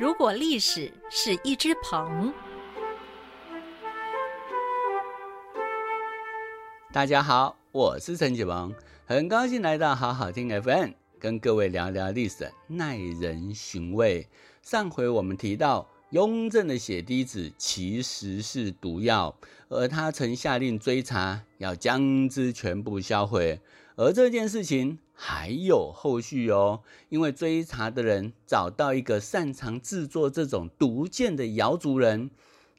如果历史是一只鹏，大家好，我是陈启鹏，很高兴来到好好听 FM，跟各位聊聊历史，耐人寻味。上回我们提到，雍正的血滴子其实是毒药，而他曾下令追查，要将之全部销毁。而这件事情还有后续哦，因为追查的人找到一个擅长制作这种毒箭的瑶族人，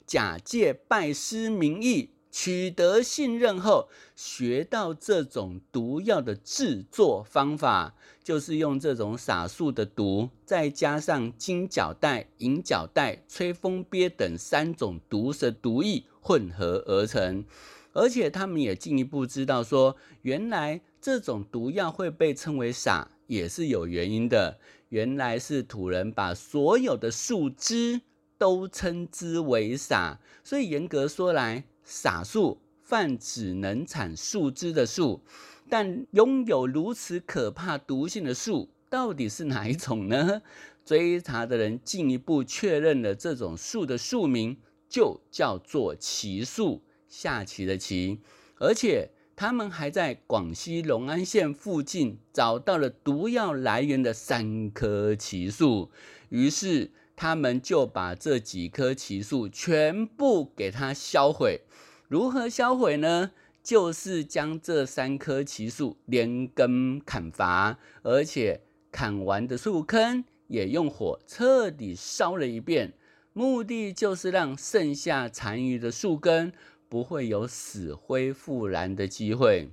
假借拜师名义，取得信任后，学到这种毒药的制作方法，就是用这种撒素的毒，再加上金角带、银角带、吹风鳖等三种毒蛇毒液混合而成。而且他们也进一步知道说，原来这种毒药会被称为傻，也是有原因的。原来是土人把所有的树枝都称之为傻，所以严格说来，傻树泛指能产树枝的树。但拥有如此可怕毒性的树，到底是哪一种呢？追查的人进一步确认了这种树的树名，就叫做奇树。下棋的棋，而且他们还在广西隆安县附近找到了毒药来源的三棵奇树，于是他们就把这几棵奇树全部给它销毁。如何销毁呢？就是将这三棵奇树连根砍伐，而且砍完的树坑也用火彻底烧了一遍，目的就是让剩下残余的树根。不会有死灰复燃的机会，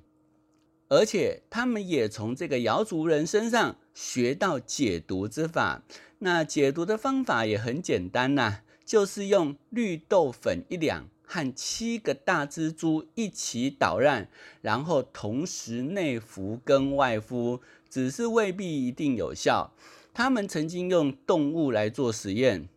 而且他们也从这个瑶族人身上学到解毒之法。那解毒的方法也很简单呐，就是用绿豆粉一两和七个大蜘蛛一起捣烂，然后同时内服跟外敷，只是未必一定有效。他们曾经用动物来做实验。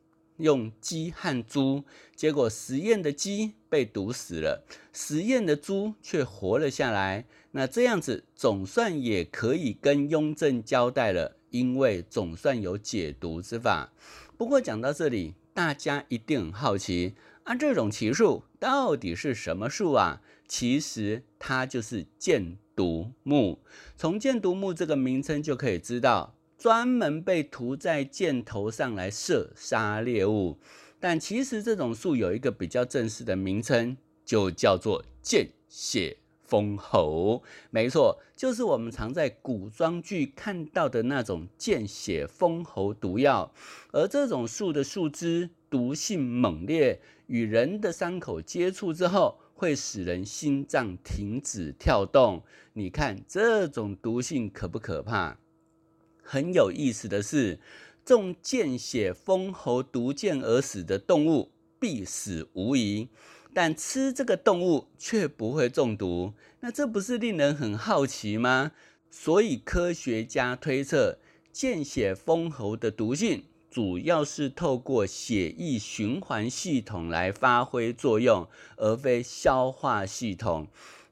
用鸡和猪，结果实验的鸡被毒死了，实验的猪却活了下来。那这样子总算也可以跟雍正交代了，因为总算有解毒之法。不过讲到这里，大家一定很好奇，啊，这种奇树到底是什么树啊？其实它就是箭毒木。从箭毒木这个名称就可以知道。专门被涂在箭头上来射杀猎物，但其实这种树有一个比较正式的名称，就叫做见血封喉。没错，就是我们常在古装剧看到的那种见血封喉毒药。而这种树的树枝毒性猛烈，与人的伤口接触之后，会使人心脏停止跳动。你看这种毒性可不可怕？很有意思的是，中见血封喉毒箭而死的动物必死无疑，但吃这个动物却不会中毒。那这不是令人很好奇吗？所以科学家推测，见血封喉的毒性主要是透过血液循环系统来发挥作用，而非消化系统。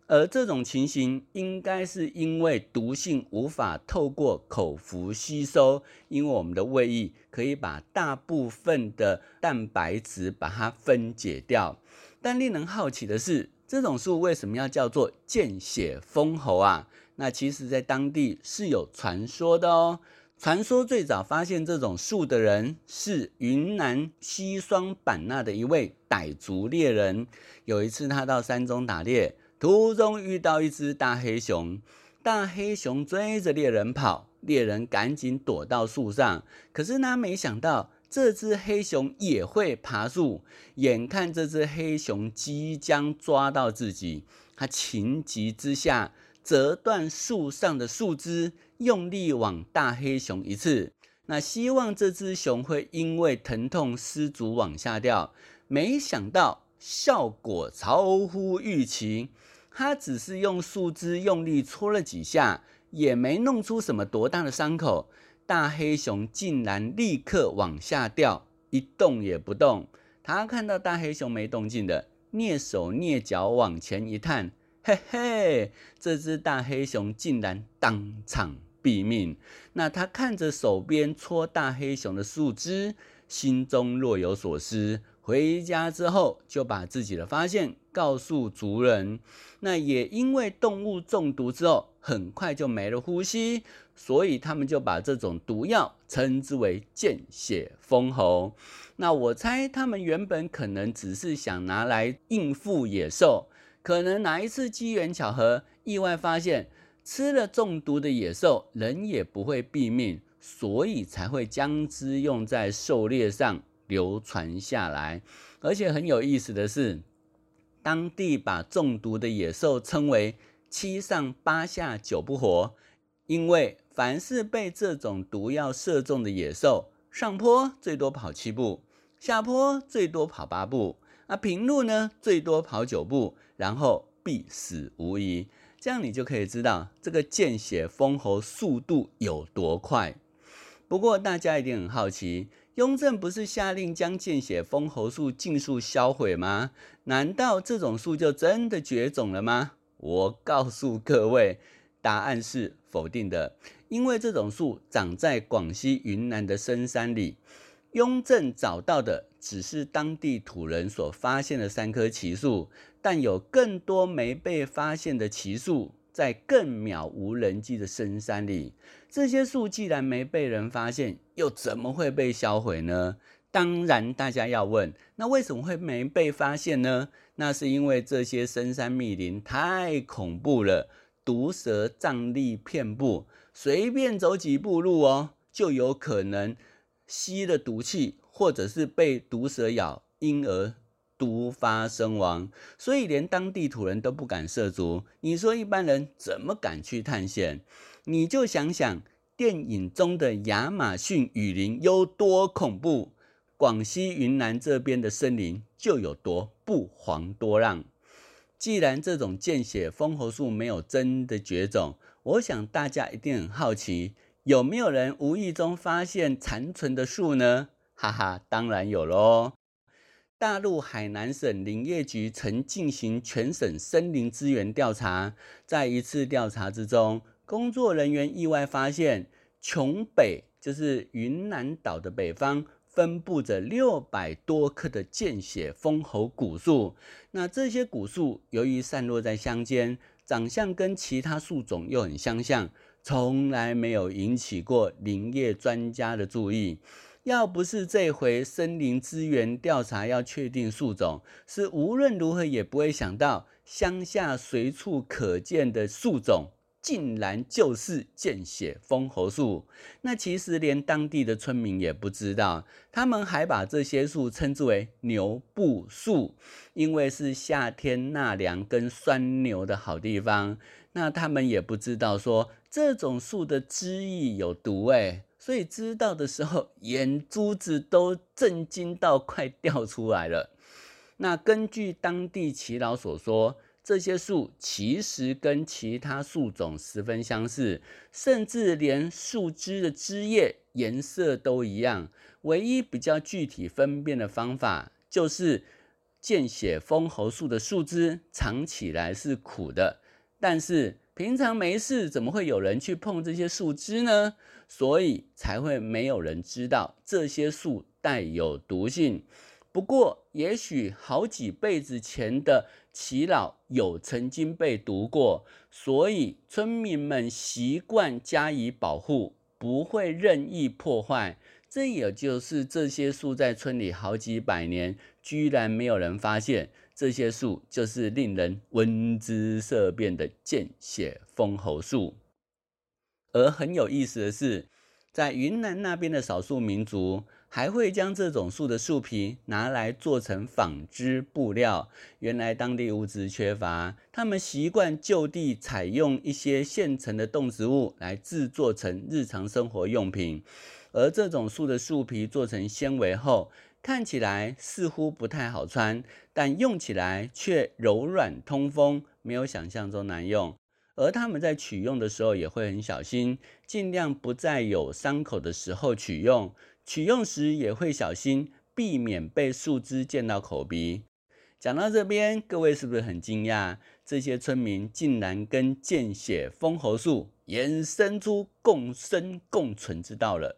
而这种情形应该是因为毒性无法透过口服吸收，因为我们的胃液可以把大部分的蛋白质把它分解掉。但令人好奇的是，这种树为什么要叫做见血封喉啊？那其实在当地是有传说的哦。传说最早发现这种树的人是云南西双版纳的一位傣族猎人。有一次他到山中打猎。途中遇到一只大黑熊，大黑熊追着猎人跑，猎人赶紧躲到树上。可是他没想到，这只黑熊也会爬树。眼看这只黑熊即将抓到自己，他情急之下折断树上的树枝，用力往大黑熊一刺。那希望这只熊会因为疼痛失足往下掉，没想到。效果超乎预期，他只是用树枝用力戳了几下，也没弄出什么多大的伤口。大黑熊竟然立刻往下掉，一动也不动。他看到大黑熊没动静的，蹑手蹑脚往前一探，嘿嘿，这只大黑熊竟然当场毙命。那他看着手边戳大黑熊的树枝。心中若有所思。回家之后，就把自己的发现告诉族人。那也因为动物中毒之后，很快就没了呼吸，所以他们就把这种毒药称之为见血封喉。那我猜他们原本可能只是想拿来应付野兽，可能哪一次机缘巧合，意外发现吃了中毒的野兽，人也不会毙命，所以才会将之用在狩猎上。流传下来，而且很有意思的是，当地把中毒的野兽称为“七上八下九不活”，因为凡是被这种毒药射中的野兽，上坡最多跑七步，下坡最多跑八步，啊，平路呢最多跑九步，然后必死无疑。这样你就可以知道这个见血封喉速度有多快。不过大家一定很好奇。雍正不是下令将见血封喉树尽数销毁吗？难道这种树就真的绝种了吗？我告诉各位，答案是否定的。因为这种树长在广西云南的深山里，雍正找到的只是当地土人所发现的三棵奇树，但有更多没被发现的奇树。在更渺无人迹的深山里，这些树既然没被人发现，又怎么会被销毁呢？当然，大家要问，那为什么会没被发现呢？那是因为这些深山密林太恐怖了，毒蛇瘴疠遍布，随便走几步路哦，就有可能吸了毒气，或者是被毒蛇咬，因而。毒发身亡，所以连当地土人都不敢涉足。你说一般人怎么敢去探险？你就想想电影中的亚马逊雨林有多恐怖，广西云南这边的森林就有多不遑多让。既然这种见血封喉树没有真的绝种，我想大家一定很好奇，有没有人无意中发现残存的树呢？哈哈，当然有喽。大陆海南省林业局曾进行全省森林资源调查，在一次调查之中，工作人员意外发现，琼北就是云南岛的北方，分布着六百多棵的见血封喉古树。那这些古树由于散落在乡间，长相跟其他树种又很相像，从来没有引起过林业专家的注意。要不是这回森林资源调查要确定树种，是无论如何也不会想到乡下随处可见的树种，竟然就是见血封喉树。那其实连当地的村民也不知道，他们还把这些树称之为牛布树，因为是夏天纳凉跟拴牛的好地方。那他们也不知道说这种树的汁液有毒哎。所以知道的时候，眼珠子都震惊到快掉出来了。那根据当地耆老所说，这些树其实跟其他树种十分相似，甚至连树枝的枝叶颜色都一样。唯一比较具体分辨的方法，就是见血封喉树的树枝尝起来是苦的，但是。平常没事，怎么会有人去碰这些树枝呢？所以才会没有人知道这些树带有毒性。不过，也许好几辈子前的耆老有曾经被毒过，所以村民们习惯加以保护，不会任意破坏。这也就是这些树在村里好几百年，居然没有人发现。这些树就是令人闻之色变的见血封喉树，而很有意思的是，在云南那边的少数民族还会将这种树的树皮拿来做成纺织布料。原来当地物资缺乏，他们习惯就地采用一些现成的动植物来制作成日常生活用品，而这种树的树皮做成纤维后。看起来似乎不太好穿，但用起来却柔软通风，没有想象中难用。而他们在取用的时候也会很小心，尽量不在有伤口的时候取用。取用时也会小心，避免被树枝溅到口鼻。讲到这边，各位是不是很惊讶？这些村民竟然跟见血封喉树衍生出共生共存之道了。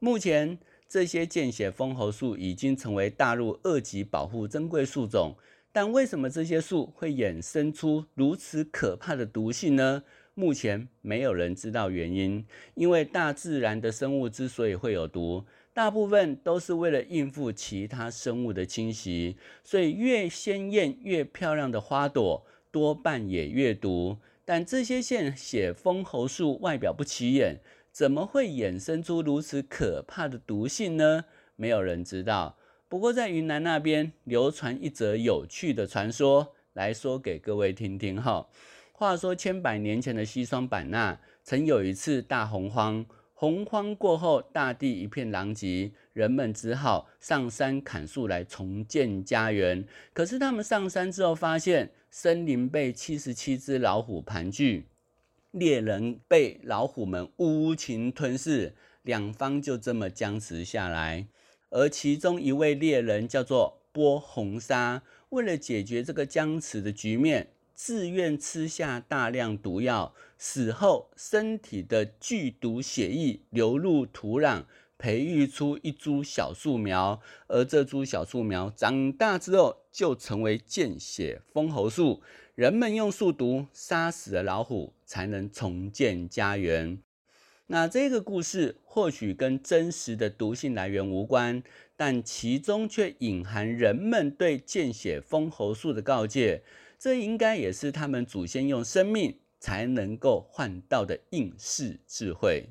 目前。这些见血封喉树已经成为大陆二级保护珍贵树种。但为什么这些树会衍生出如此可怕的毒性呢？目前没有人知道原因。因为大自然的生物之所以会有毒，大部分都是为了应付其他生物的侵袭，所以越鲜艳、越漂亮的花朵，多半也越毒。但这些见血封喉树外表不起眼，怎么会衍生出如此可怕的毒性呢？没有人知道。不过，在云南那边流传一则有趣的传说，来说给各位听听哈。话说千百年前的西双版纳，曾有一次大洪荒。洪荒过后，大地一片狼藉，人们只好上山砍树来重建家园。可是他们上山之后，发现森林被七十七只老虎盘踞，猎人被老虎们无情吞噬，两方就这么僵持下来。而其中一位猎人叫做波红沙，为了解决这个僵持的局面，自愿吃下大量毒药，死后身体的剧毒血液流入土壤，培育出一株小树苗，而这株小树苗长大之后，就成为见血封喉树。人们用树毒杀死了老虎，才能重建家园。那这个故事或许跟真实的毒性来源无关，但其中却隐含人们对见血封喉术的告诫。这应该也是他们祖先用生命才能够换到的应试智慧。